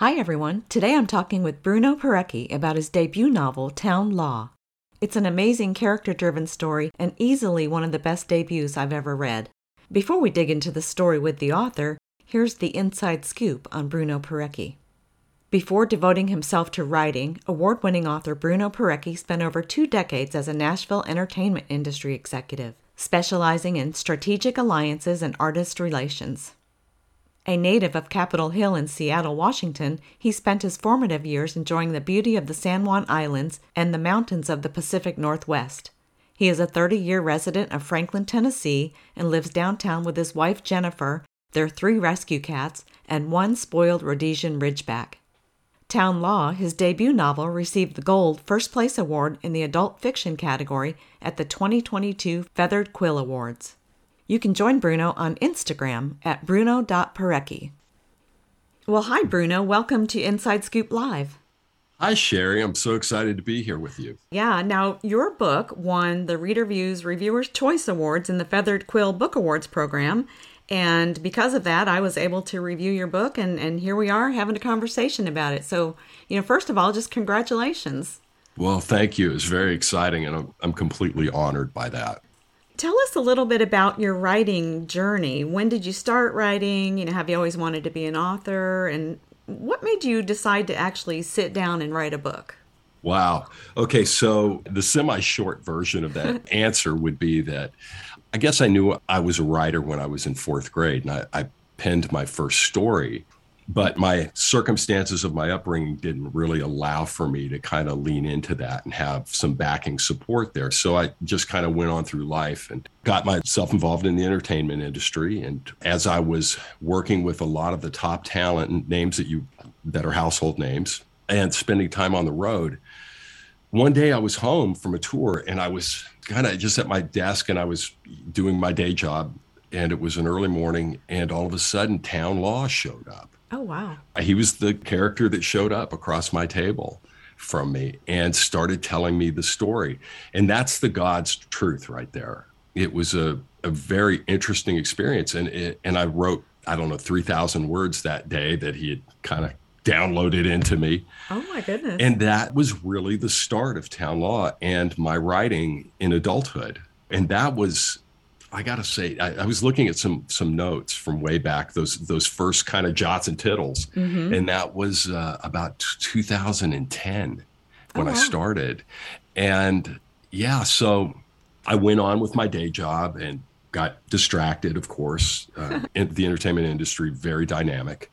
Hi, everyone. Today I'm talking with Bruno Pirecki about his debut novel, Town Law. It's an amazing character driven story and easily one of the best debuts I've ever read. Before we dig into the story with the author, here's the inside scoop on Bruno Pirecki. Before devoting himself to writing, award winning author Bruno Pirecki spent over two decades as a Nashville entertainment industry executive, specializing in strategic alliances and artist relations. A native of Capitol Hill in Seattle, Washington, he spent his formative years enjoying the beauty of the San Juan Islands and the mountains of the Pacific Northwest. He is a 30 year resident of Franklin, Tennessee, and lives downtown with his wife Jennifer, their three rescue cats, and one spoiled Rhodesian Ridgeback. Town Law, his debut novel, received the Gold First Place Award in the Adult Fiction category at the 2022 Feathered Quill Awards. You can join Bruno on Instagram at bruno.pirecki. Well, hi, Bruno. Welcome to Inside Scoop Live. Hi, Sherry. I'm so excited to be here with you. Yeah. Now, your book won the Reader Views Reviewers' Choice Awards in the Feathered Quill Book Awards program. And because of that, I was able to review your book, and, and here we are having a conversation about it. So, you know, first of all, just congratulations. Well, thank you. It's very exciting, and I'm, I'm completely honored by that. Tell us a little bit about your writing journey. When did you start writing? You know, have you always wanted to be an author? And what made you decide to actually sit down and write a book? Wow. Okay, so the semi short version of that answer would be that I guess I knew I was a writer when I was in fourth grade and I, I penned my first story but my circumstances of my upbringing didn't really allow for me to kind of lean into that and have some backing support there. So I just kind of went on through life and got myself involved in the entertainment industry. And as I was working with a lot of the top talent and names that you that are household names and spending time on the road, one day I was home from a tour and I was kind of just at my desk and I was doing my day job and it was an early morning and all of a sudden town law showed up Oh, wow. He was the character that showed up across my table from me and started telling me the story. And that's the God's truth right there. It was a, a very interesting experience. And, it, and I wrote, I don't know, 3,000 words that day that he had kind of downloaded into me. Oh, my goodness. And that was really the start of Town Law and my writing in adulthood. And that was I gotta say, I, I, was looking at some some notes from way back, those those first kind of jots and tittles, mm-hmm. and that was uh, about 2010 when oh, wow. I started, and yeah, so I went on with my day job and got distracted, of course. Uh, in the entertainment industry, very dynamic,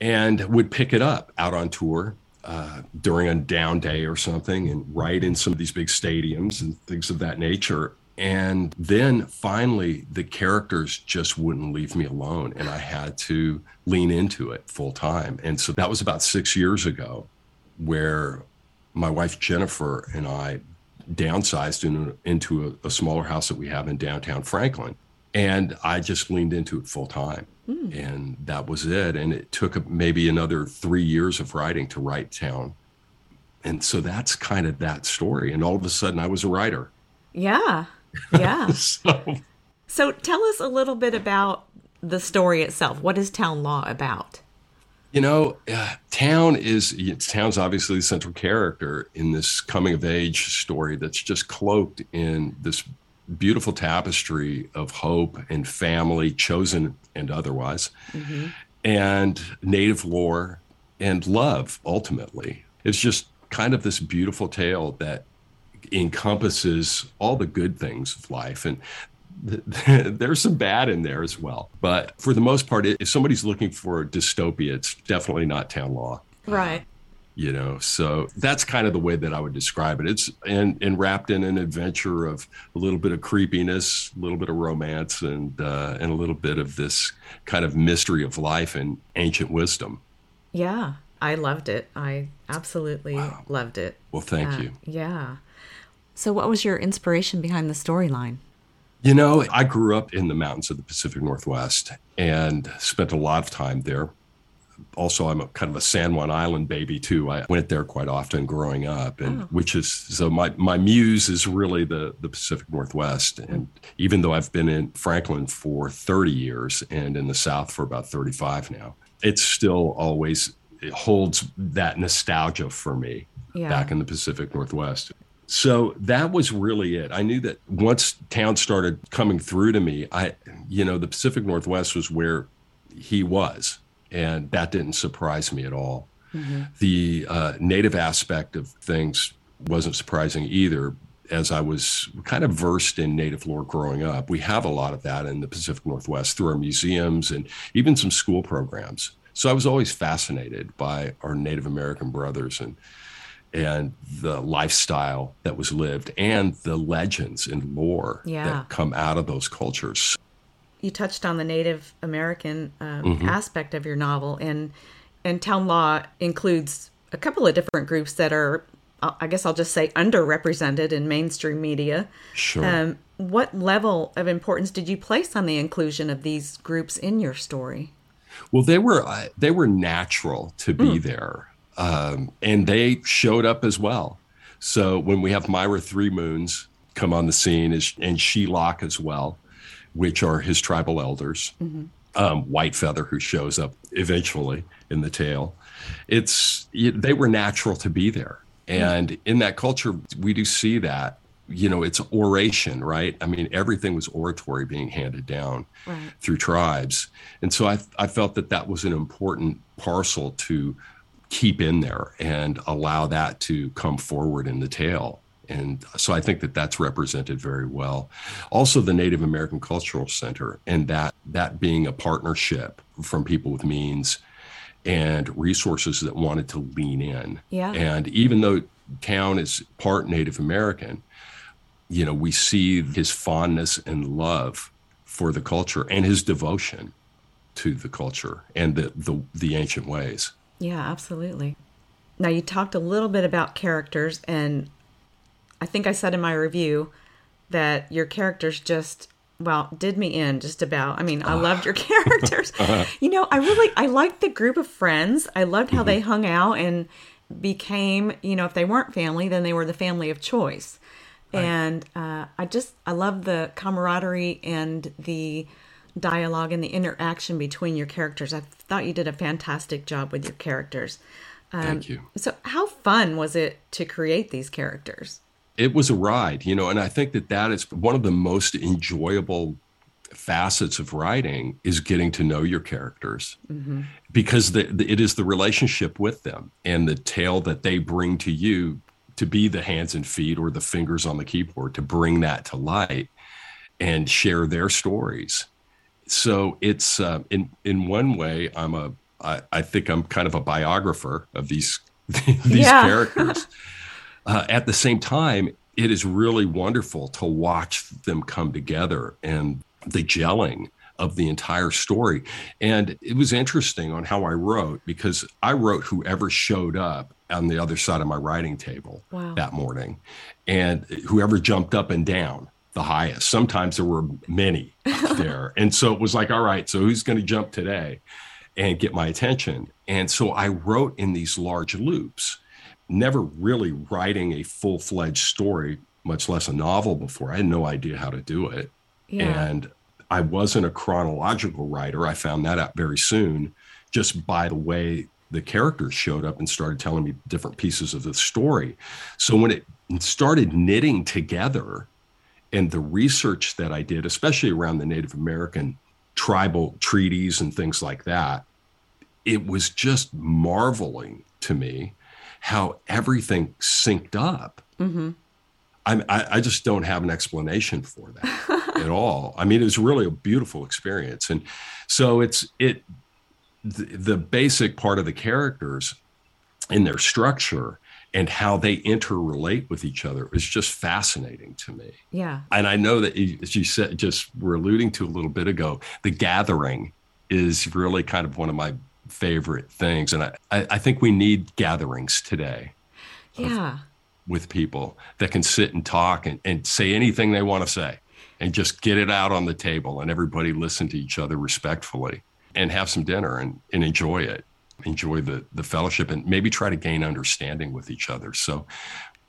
and would pick it up out on tour uh, during a down day or something and write in some of these big stadiums and things of that nature. And then finally, the characters just wouldn't leave me alone. And I had to lean into it full time. And so that was about six years ago, where my wife Jennifer and I downsized in, into a, a, smaller house that we have in downtown Franklin. And I just leaned into it full time. Mm. And that was it. And it took maybe another three years of writing to write Town. And so that's kind of that story. And all of a sudden, I was a writer. Yeah. Yeah. so. so tell us a little bit about the story itself. What is Town Law about? You know, uh, Town is Town's obviously the central character in this coming of age story that's just cloaked in this beautiful tapestry of hope and family, chosen and otherwise, mm-hmm. and native lore and love. Ultimately, it's just kind of this beautiful tale that encompasses all the good things of life. And there's some bad in there as well. But for the most part, if somebody's looking for dystopia, it's definitely not town law. Right. You know, so that's kind of the way that I would describe it. It's and, and wrapped in an adventure of a little bit of creepiness, a little bit of romance, and uh, and a little bit of this kind of mystery of life and ancient wisdom. Yeah. I loved it. I absolutely wow. loved it. Well, thank uh, you. Yeah. So, what was your inspiration behind the storyline? You know, I grew up in the mountains of the Pacific Northwest and spent a lot of time there. Also, I'm a kind of a San Juan Island baby too. I went there quite often growing up, and oh. which is so my my muse is really the the Pacific Northwest. Mm. And even though I've been in Franklin for 30 years and in the South for about 35 now, it's still always it holds that nostalgia for me yeah. back in the Pacific Northwest. So that was really it. I knew that once town started coming through to me, I, you know, the Pacific Northwest was where he was, and that didn't surprise me at all. Mm-hmm. The uh, native aspect of things wasn't surprising either, as I was kind of versed in native lore growing up. We have a lot of that in the Pacific Northwest through our museums and even some school programs. So I was always fascinated by our Native American brothers and and the lifestyle that was lived and the legends and lore yeah. that come out of those cultures. You touched on the Native American uh, mm-hmm. aspect of your novel, and and Town Law includes a couple of different groups that are, I guess I'll just say, underrepresented in mainstream media. Sure. Um, what level of importance did you place on the inclusion of these groups in your story? Well, they were uh, they were natural to be mm. there, um, and they showed up as well. So when we have Myra Three Moons come on the scene, and Shelock as well, which are his tribal elders. Mm-hmm. Um, White Feather, who shows up eventually in the tale, it's they were natural to be there, mm. and in that culture, we do see that you know it's oration right i mean everything was oratory being handed down right. through tribes and so I, I felt that that was an important parcel to keep in there and allow that to come forward in the tale and so i think that that's represented very well. Also the native american cultural center and that that being a partnership from people with means and resources that wanted to lean in. Yeah. And even though town is part native american you know, we see his fondness and love for the culture and his devotion to the culture and the, the, the ancient ways. Yeah, absolutely. Now, you talked a little bit about characters, and I think I said in my review that your characters just well did me in just about i mean i loved your characters you know i really i liked the group of friends i loved how mm-hmm. they hung out and became you know if they weren't family then they were the family of choice Right. And uh, I just I love the camaraderie and the dialogue and the interaction between your characters. I thought you did a fantastic job with your characters. Um, Thank you. So, how fun was it to create these characters? It was a ride, you know, and I think that that is one of the most enjoyable facets of writing is getting to know your characters mm-hmm. because the, the, it is the relationship with them and the tale that they bring to you to be the hands and feet or the fingers on the keyboard to bring that to light and share their stories. So it's uh, in in one way I'm a I, I think I'm kind of a biographer of these these characters. Uh, at the same time, it is really wonderful to watch them come together and the gelling of the entire story. And it was interesting on how I wrote because I wrote whoever showed up on the other side of my writing table wow. that morning and whoever jumped up and down the highest. Sometimes there were many there. and so it was like, all right, so who's going to jump today and get my attention? And so I wrote in these large loops, never really writing a full fledged story, much less a novel before. I had no idea how to do it. Yeah. And I wasn't a chronological writer. I found that out very soon just by the way the characters showed up and started telling me different pieces of the story. So when it started knitting together and the research that I did, especially around the Native American tribal treaties and things like that, it was just marveling to me how everything synced up. Mm-hmm. I, I just don't have an explanation for that at all. I mean, it was really a beautiful experience, and so it's it the, the basic part of the characters in their structure and how they interrelate with each other is just fascinating to me. Yeah. And I know that, as you said, just were alluding to a little bit ago, the gathering is really kind of one of my favorite things. And I, I think we need gatherings today. Yeah. With people that can sit and talk and, and say anything they want to say and just get it out on the table and everybody listen to each other respectfully and have some dinner and, and enjoy it enjoy the the fellowship and maybe try to gain understanding with each other. So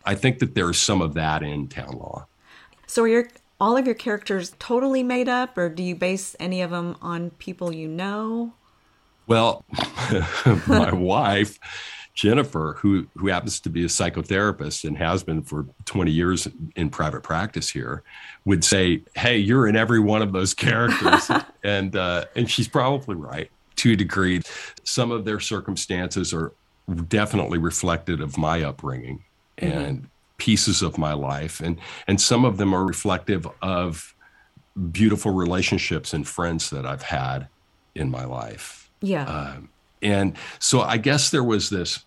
i think that there's some of that in town law. So are your all of your characters totally made up or do you base any of them on people you know? Well my wife Jennifer, who who happens to be a psychotherapist and has been for 20 years in private practice here, would say, "Hey, you're in every one of those characters," and uh, and she's probably right to a degree. Some of their circumstances are definitely reflected of my upbringing mm-hmm. and pieces of my life, and and some of them are reflective of beautiful relationships and friends that I've had in my life. Yeah. Um, and so I guess there was this,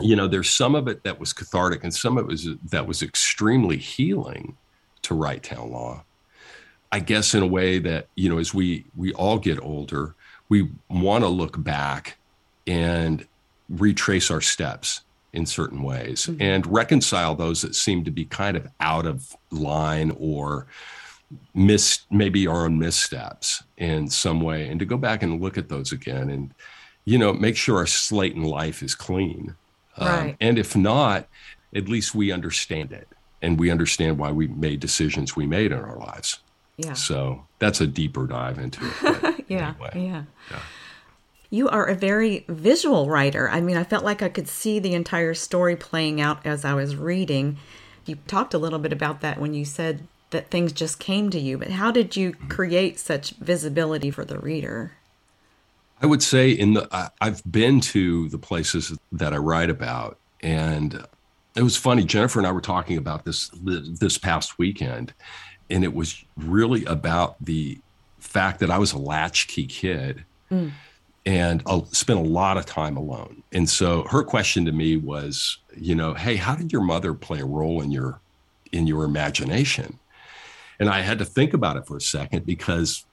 you know, there's some of it that was cathartic and some of it was that was extremely healing to write town law. I guess in a way that, you know, as we we all get older, we want to look back and retrace our steps in certain ways mm-hmm. and reconcile those that seem to be kind of out of line or miss maybe our own missteps in some way and to go back and look at those again and you know, make sure our slate in life is clean. Um, right. Um, and if not, at least we understand it and we understand why we made decisions we made in our lives. Yeah. So that's a deeper dive into it. yeah, anyway. yeah. Yeah. You are a very visual writer. I mean, I felt like I could see the entire story playing out as I was reading. You talked a little bit about that when you said that things just came to you, but how did you mm-hmm. create such visibility for the reader? I would say in the I, I've been to the places that I write about, and it was funny. Jennifer and I were talking about this this past weekend, and it was really about the fact that I was a latchkey kid. Mm. And I spent a lot of time alone. And so her question to me was, you know, hey, how did your mother play a role in your in your imagination? And I had to think about it for a second because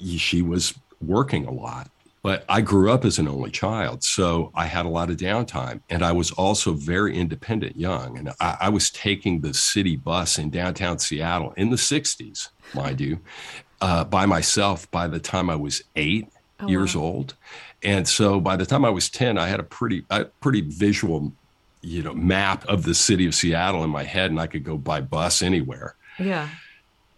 she was working a lot but I grew up as an only child, so I had a lot of downtime. And I was also very independent young. And I, I was taking the city bus in downtown Seattle in the 60s, mind you, uh, by myself by the time I was eight oh, years wow. old. And so by the time I was 10, I had a pretty, a pretty visual, you know, map of the city of Seattle in my head, and I could go by bus anywhere. Yeah.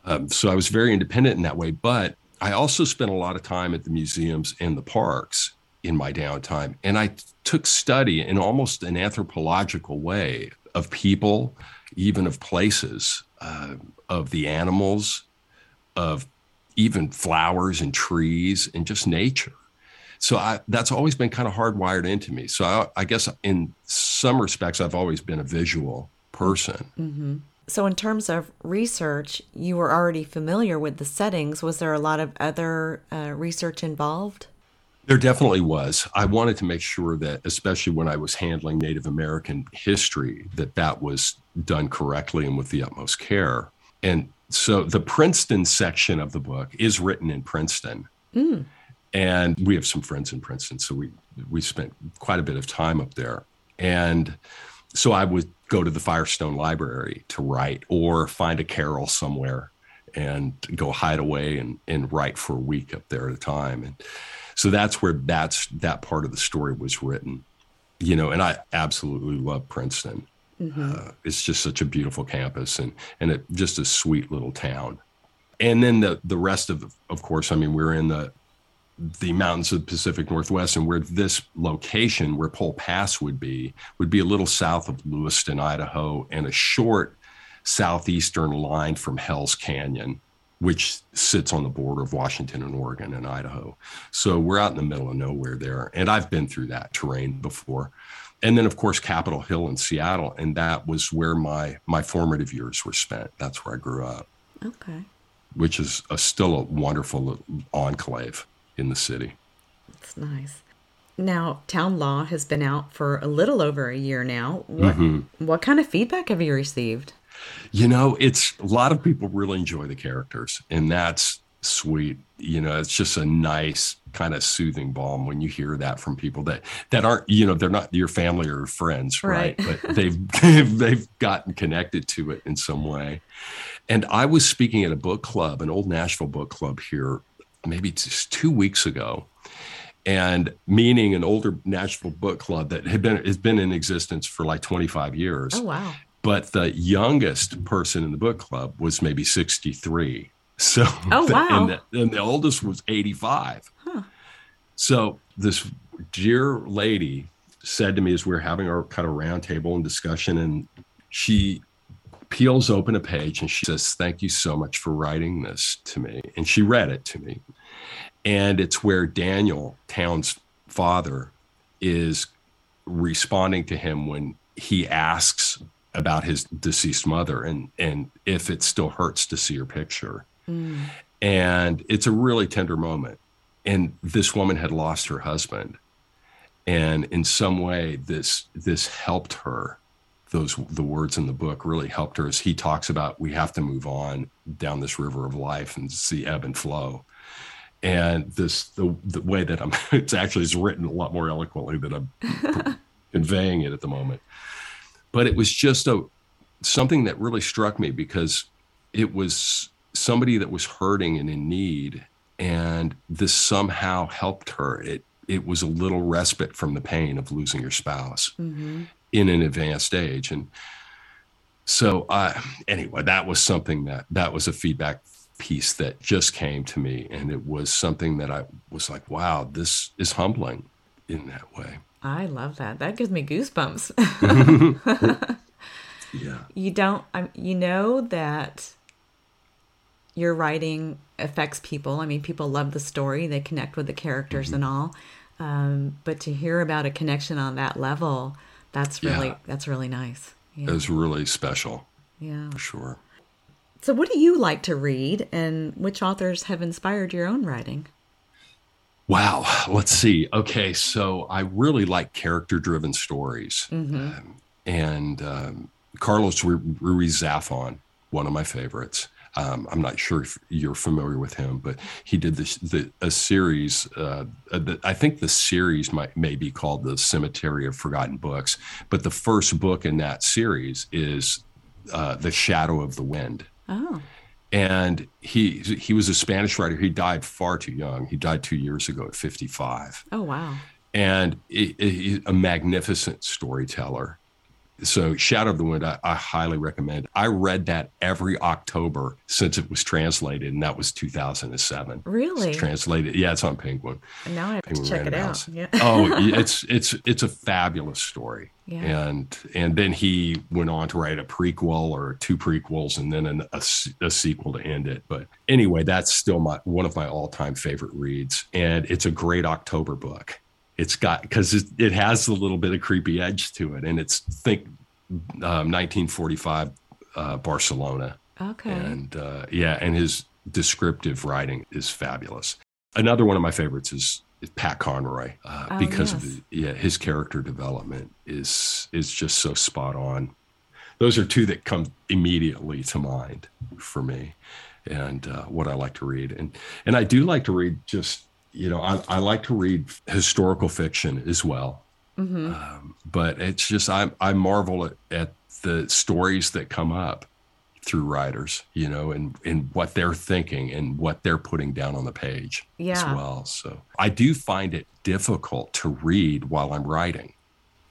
Um, so I was very independent in that way. But I also spent a lot of time at the museums and the parks in my downtime. And I took study in almost an anthropological way of people, even of places, uh, of the animals, of even flowers and trees and just nature. So I, that's always been kind of hardwired into me. So I, I, guess in some respects, I've always been a visual person. Mm-hmm. So, in terms of research, you were already familiar with the settings. Was there a lot of other uh, research involved? There definitely was. I wanted to make sure that, especially when I was handling Native American history, that that was done correctly and with the utmost care. And so the Princeton section of the book is written in Princeton. Mm. And we have some friends in Princeton, so we we spent quite a bit of time up there. And so I would go to the Firestone Library to write or find a carol somewhere and go hide away and, and write for a week up there at a time. And so that's where that's that part of the story was written, you know, and I absolutely love Princeton. Mm-hmm. Uh, it's just such a beautiful campus and, and it, just a sweet little town. And then the, the rest of, of course, I mean, we're in the, the mountains of the Pacific Northwest and where this location, where Pole Pass would be, would be a little south of Lewiston, Idaho, and a short southeastern line from Hell's Canyon, which sits on the border of Washington and Oregon and Idaho. So we're out in the middle of nowhere there. And I've been through that terrain before. And then, of course, Capitol Hill in Seattle. And that was where my, my formative years were spent. That's where I grew up. Okay. Which is a, still a wonderful uh, enclave in the city. That's nice. Now, Town Law has been out for a little over a year now. What, mm-hmm. what kind of feedback have you received? You know, it's a lot of people really enjoy the characters, and that's sweet. You know, it's just a nice kind of soothing balm when you hear that from people that that aren't, you know, they're not your family or friends, right? right. But they've they've gotten connected to it in some way. And I was speaking at a book club, an old Nashville book club here, maybe just two weeks ago and meaning an older Nashville book club that had been has been in existence for like 25 years. Oh wow. But the youngest person in the book club was maybe 63. So oh, wow. and, the, and the oldest was 85. Huh. So this dear lady said to me as we are having our kind of roundtable and discussion, and she peels open a page and she says, Thank you so much for writing this to me. And she read it to me. And it's where Daniel, Town's father, is responding to him when he asks about his deceased mother and and if it still hurts to see her picture. Mm. And it's a really tender moment. And this woman had lost her husband. And in some way this this helped her. Those the words in the book really helped her as he talks about we have to move on down this river of life and see ebb and flow. And this the, the way that i'm it's actually it's written a lot more eloquently than i'm conveying it at the moment. But it was just a something that really struck me because it was somebody that was hurting and in need and this somehow helped her. It it was a little respite from the pain of losing your spouse. Mm-hmm. In an advanced age and so uh, anyway that was something that that was a feedback piece that just came to me. And it was something that I was like, wow, this is humbling in that way. I love that. That gives me goosebumps. yeah. You don't, I'm, you know that your writing affects people. I mean, people love the story, they connect with the characters mm-hmm. and all. Um, but to hear about a connection on that level, that's really, yeah. that's really nice. Yeah. It was really special. Yeah. For sure. So, what do you like to read, and which authors have inspired your own writing? Wow, let's see. Okay, so I really like character driven stories. Mm-hmm. Um, and um, Carlos Ruiz Zafon, one of my favorites. Um, I'm not sure if you're familiar with him, but he did this the, a series. Uh, the, I think the series might may be called the Cemetery of Forgotten Books. But the first book in that series is uh, The Shadow of the Wind, Oh. And he he was a Spanish writer. He died far too young. He died two years ago at 55. Oh wow! And it, it, a magnificent storyteller so shadow of the wind I, I, highly recommend. I read that every october since it was translated and that was 2007 really? It's translated yeah it's on penguin. And now i have penguin to check it out. Yeah. oh it's it's it's a fabulous story. Yeah. and and then he went on to write a prequel or two prequels and then an, a, a sequel to end it. But anyway that's still my one of my all-time favorite reads. And it's a great october book it's got because it, it, has a little bit of creepy edge to it, and it's think um, 1945 uh, Barcelona. Okay. And uh, yeah, and his descriptive writing is fabulous. Another one of my favorites is, is Pat Conroy uh, oh, because yes. of the, yeah his character development is is just so spot on. Those are two that come immediately to mind for me, and uh, what I like to read, and and I do like to read just you know, I, I like to read historical fiction as well. Mm-hmm. Um, but it's just, I, I marvel at, at the stories that come up through writers, you know, and, and what they're thinking and what they're putting down on the page yeah. as well. So I do find it difficult to read while I'm writing.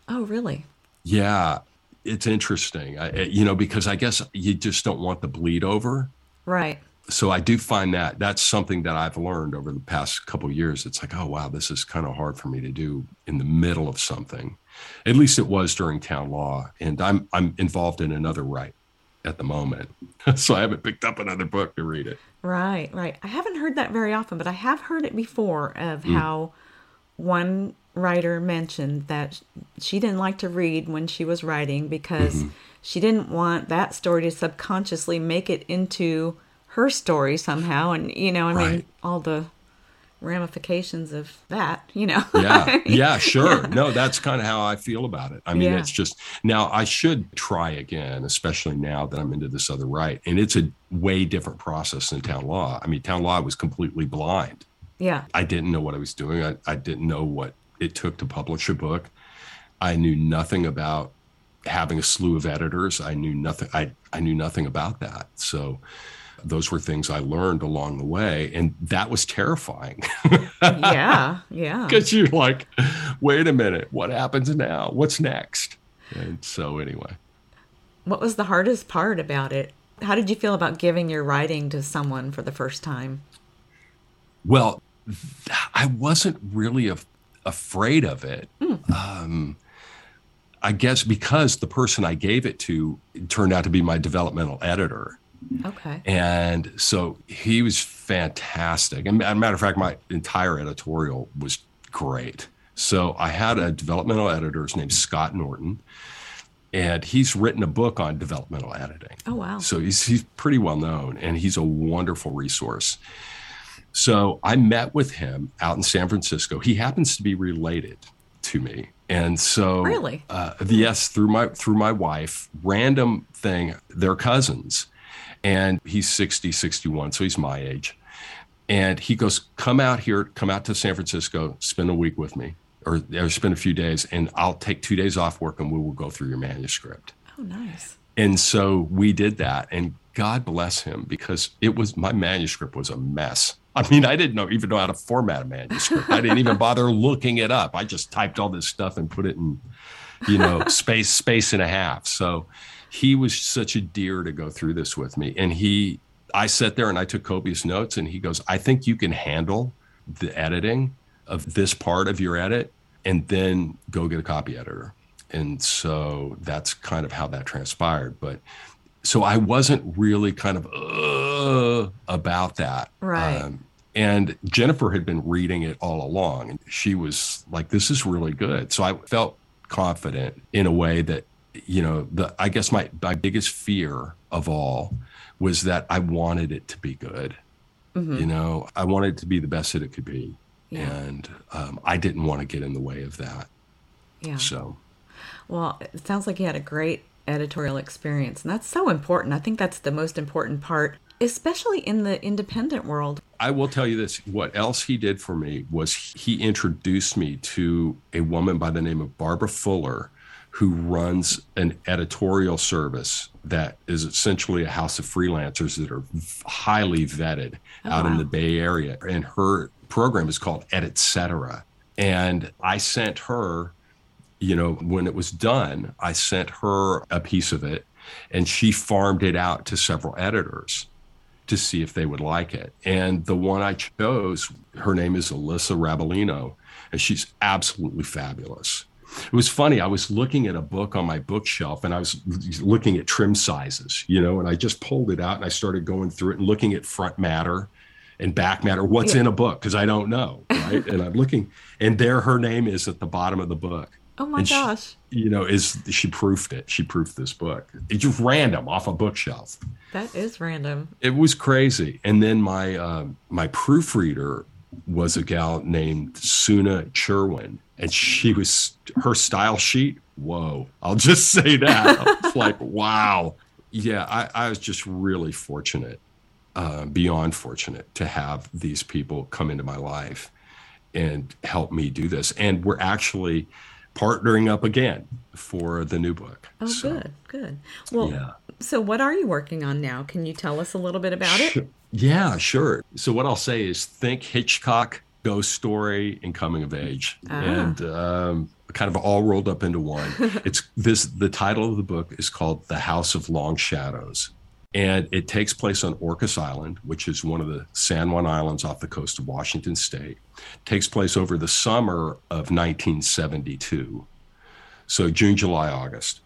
Oh, really? Yeah. It's interesting, I, you know, because I guess you just don't want the bleed over. Right so I do find that that's something that I've learned over the past couple years. It's like, oh wow, this is kind of hard for me to do in the middle of something. At least it was during town law, and I'm I'm involved in another right at the moment, so I haven't picked up another book to read it. Right, right. I haven't heard that very often, but I have heard it before of mm. how one writer mentioned that she didn't like to read when she was writing because mm-hmm. she didn't want that story to subconsciously make it into her story somehow and you know i mean all the ramifications of that, you know. yeah. Yeah, sure. Yeah. No, that's kind of how I feel about it. I mean, yeah. it's just now I should try again, especially now that I'm into this other right. And it's a way different process than town law. I mean, town law I was completely blind. Yeah. I didn't know what I was doing. I, I didn't know what it took to publish a book. I knew nothing about having a slew of editors. I knew nothing. I, I knew nothing about that. So those were things I learned along the way. And that was terrifying. yeah. Yeah. Because you're like, wait a minute, what happens now? What's next? And so, anyway. What was the hardest part about it? How did you feel about giving your writing to someone for the first time? Well, I wasn't really af- afraid of it. Mm. Um, I guess because the person I gave it to turned out to be my developmental editor. Okay. And so he was fantastic. And as a matter of fact, my entire editorial was great. So I had a developmental editor named Scott Norton, and he's written a book on developmental editing. Oh wow! So he's he's pretty well known, and he's a wonderful resource. So I met with him out in San Francisco. He happens to be related to me, and so really, uh, yes, through my through my wife, random thing, they're cousins and he's 60, 61, so he's my age. And he goes, Come out here, come out to San Francisco, spend a week with me, or, or spend a few days, and I'll take two days off work and we will go through your manuscript. Oh, nice. And so we did that. And God bless him because it was my manuscript was a mess. I mean, I didn't know even know how to format a manuscript. I didn't even bother looking it up. I just typed all this stuff and put it in, you know, space, space and a half. So he was such a dear to go through this with me. And he, I sat there and I took copious notes, and he goes, I think you can handle the editing of this part of your edit and then go get a copy editor. And so that's kind of how that transpired. But so I wasn't really kind of uh, about that. Right. Um, and Jennifer had been reading it all along, and she was like, "This is really good." So I felt confident in a way that you know, the I guess my my biggest fear of all was that I wanted it to be good. Mm-hmm. You know, I wanted it to be the best that it could be, yeah. and um, I didn't want to get in the way of that. Yeah. So, well, it sounds like you had a great editorial experience, and that's so important. I think that's the most important part, especially in the independent world. I will tell you this: what else he did for me was he introduced me to a woman by the name of Barbara Fuller who runs an editorial service that is essentially a house of freelancers that are highly vetted oh, out wow. in the Bay Area. And her program is called Editcetera. And I sent her, you know, when it was done, I sent her a piece of it and she farmed it out to several editors to see if they would like it. And the one I chose, her name is Alyssa Rabelino, and she's absolutely fabulous. It was funny. I was looking at a book on my bookshelf and I was looking at trim sizes, you know, and I just pulled it out and I started going through it and looking at front matter and back matter, what's yeah. in a book, because I don't know. Right. and I'm looking, and there her name is at the bottom of the book. Oh my and gosh. She, you know, is she proofed it? She proofed this book. It's just random off a bookshelf. That is random. It was crazy. And then my uh, my proofreader was a gal named Suna Cherwin, and she was her style sheet. Whoa! I'll just say that. it's like wow. Yeah, I, I, was just really fortunate, uh, beyond fortunate, to have these people come into my life and help me do this. And we're actually partnering up again for the new book. Oh, so, good, good. Well, yeah. so what are you working on now? Can you tell us a little bit about it? Yeah, sure. So what I'll say is think Hitchcock, ghost story, and coming of age, ah. and um, kind of all rolled up into one. it's this. The title of the book is called The House of Long Shadows, and it takes place on Orcas Island, which is one of the San Juan Islands off the coast of Washington State. It takes place over the summer of 1972, so June, July, August,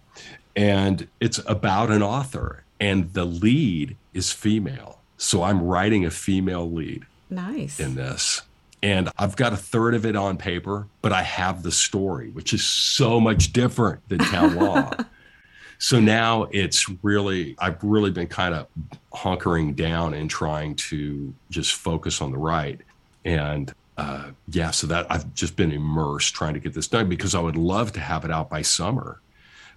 and it's about an author, and the lead is female so I'm writing a female lead. Nice. In this. And I've got a third of it on paper, but I have the story, which is so much different than town law. so now it's really, I've really been kind of hunkering down and trying to just focus on the right. And uh, yeah, so that I've just been immersed trying to get this done because I would love to have it out by summer,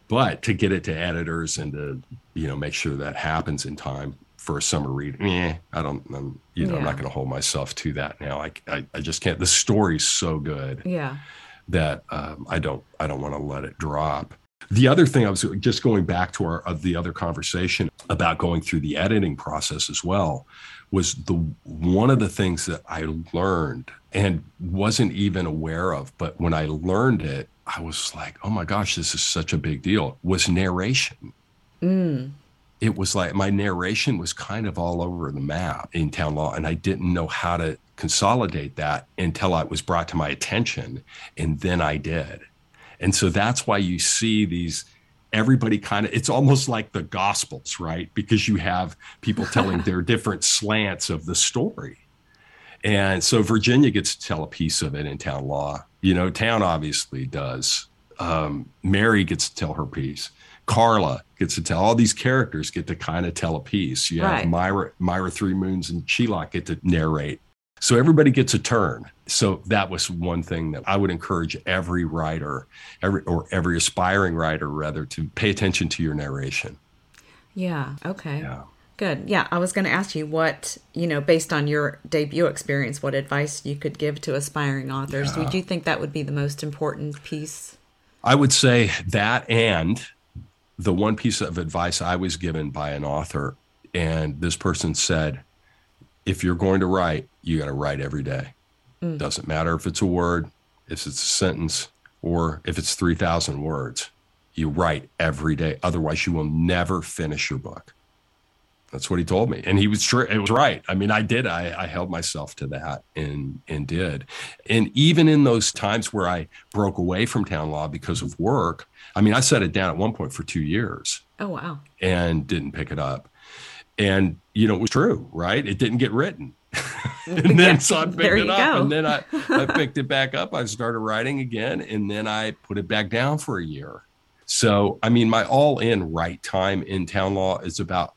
but to get it to editors and to you know make sure that happens in time for a summer read, eh, I don't, I'm, you know, yeah. I'm not going to hold myself to that now. I, I, I just can't. The story's so good, yeah, that um, I don't, I don't want to let it drop. The other thing I was just going back to our the other conversation about going through the editing process as well was the one of the things that I learned and wasn't even aware of, but when I learned it, I was like, "Oh my gosh, this is such a big deal." Was narration. Mm. It was like my narration was kind of all over the map in town law, and I didn't know how to consolidate that until it was brought to my attention, and then I did. And so that's why you see these everybody kind of it's almost like the gospels right? Because you have people telling their different slants of the story. And so virginia gets to tell a piece of it in town law. You know town obviously does. Um, mary gets to tell her piece. Carla gets to tell all these characters get to kind of tell a piece you have right. myra myra three moons and Shelok get to narrate so everybody gets a turn. So that was one thing that I would encourage every writer, every or every aspiring writer rather, to pay attention to your narration. Yeah. Okay. Yeah. Good. Yeah, I was going to ask you what, you know, based on your debut experience, what advice you could give to aspiring authors. Yeah. Would you think that would be the most important piece? I would say that and the one piece of advice I was given by an author and this person said, if you're going to write, you got to write every day. Mm. Doesn't matter if it's a word, if it's a sentence, or if it's 3,000 words. You write every day. Otherwise, you will never finish your book. That's what he told me. And he was sure it was right. I mean, I did. I, I held myself to that and and did. And even in those times where I broke away from town law because of work, I mean, I set it down at one point for two years. Oh wow. And didn't pick it up and you know it was true right it didn't get written and then so i picked it up go. and then I, I picked it back up i started writing again and then i put it back down for a year so i mean my all in right time in town law is about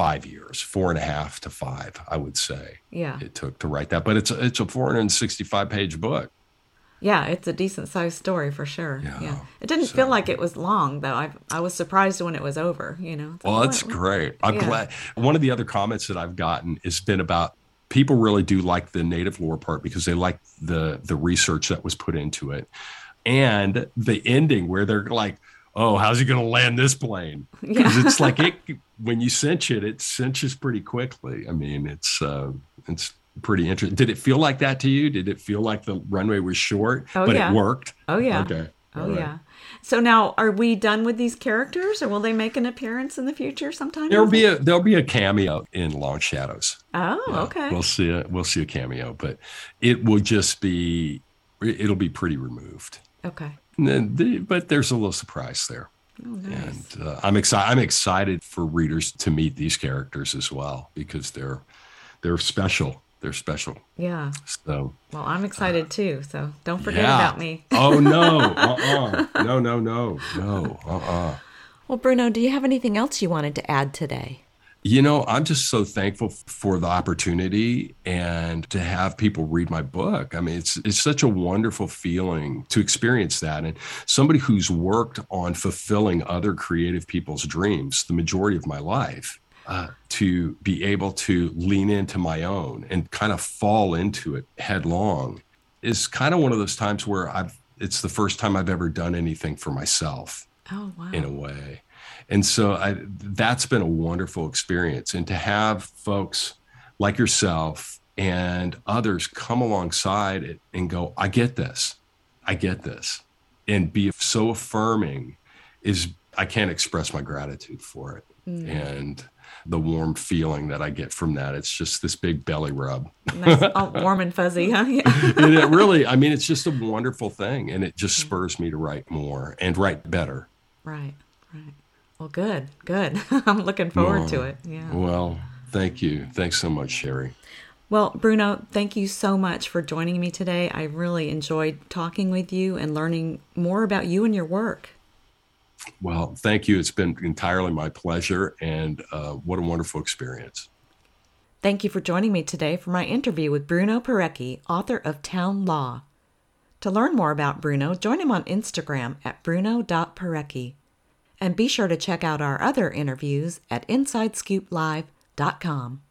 five years four and a half to five i would say yeah it took to write that but it's a, it's a 465 page book yeah, it's a decent sized story for sure. Yeah. yeah. It didn't so, feel like it was long though. I I was surprised when it was over, you know. Well, like, that's great. I'm yeah. glad. One of the other comments that I've gotten has been about people really do like the native lore part because they like the the research that was put into it. And the ending where they're like, "Oh, how's he going to land this plane?" Because yeah. it's like it when you cinch it, it cinches pretty quickly. I mean, it's uh, it's pretty interesting. Did it feel like that to you? Did it feel like the runway was short, oh, but yeah. it worked? Oh yeah. Okay. Oh right. yeah. So now, are we done with these characters, or will they make an appearance in the future sometime? There'll be a there'll be a cameo in Long Shadows. Oh, yeah, okay. We'll see a we'll see a cameo, but it will just be it'll be pretty removed. Okay. The, but there's a little surprise there. Oh, nice. And uh, I'm excited. I'm excited for readers to meet these characters as well because they're they're special they're special. Yeah. So. Well, I'm excited uh, too. So don't forget yeah. about me. oh no! Uh-uh. No! No! No! No! Uh-uh. Well, Bruno, do you have anything else you wanted to add today? You know, I'm just so thankful for the opportunity and to have people read my book. I mean, it's it's such a wonderful feeling to experience that. And somebody who's worked on fulfilling other creative people's dreams the majority of my life uh, to be able to lean into my own and kind of fall into it headlong is kind of one of those times where I've it's the first time I've ever done anything for myself. Oh, wow. In a way. And so I, that's been a wonderful experience. And to have folks like yourself and others come alongside it and go, I get this. I get this. And be so affirming is, I can't express my gratitude for it. Mm. And the warm feeling that I get from that. It's just this big belly rub. nice, all warm and fuzzy, huh? Yeah. and it really, I mean, it's just a wonderful thing, and it just spurs me to write more and write better. Right, right. Well, good, good. I'm looking forward well, to it. Yeah. Well, thank you. Thanks so much, Sherry. Well, Bruno, thank you so much for joining me today. I really enjoyed talking with you and learning more about you and your work. Well, thank you. It's been entirely my pleasure, and uh, what a wonderful experience. Thank you for joining me today for my interview with Bruno Pirecki, author of Town Law. To learn more about Bruno, join him on Instagram at bruno.pirecki. And be sure to check out our other interviews at InsideScoopLive.com.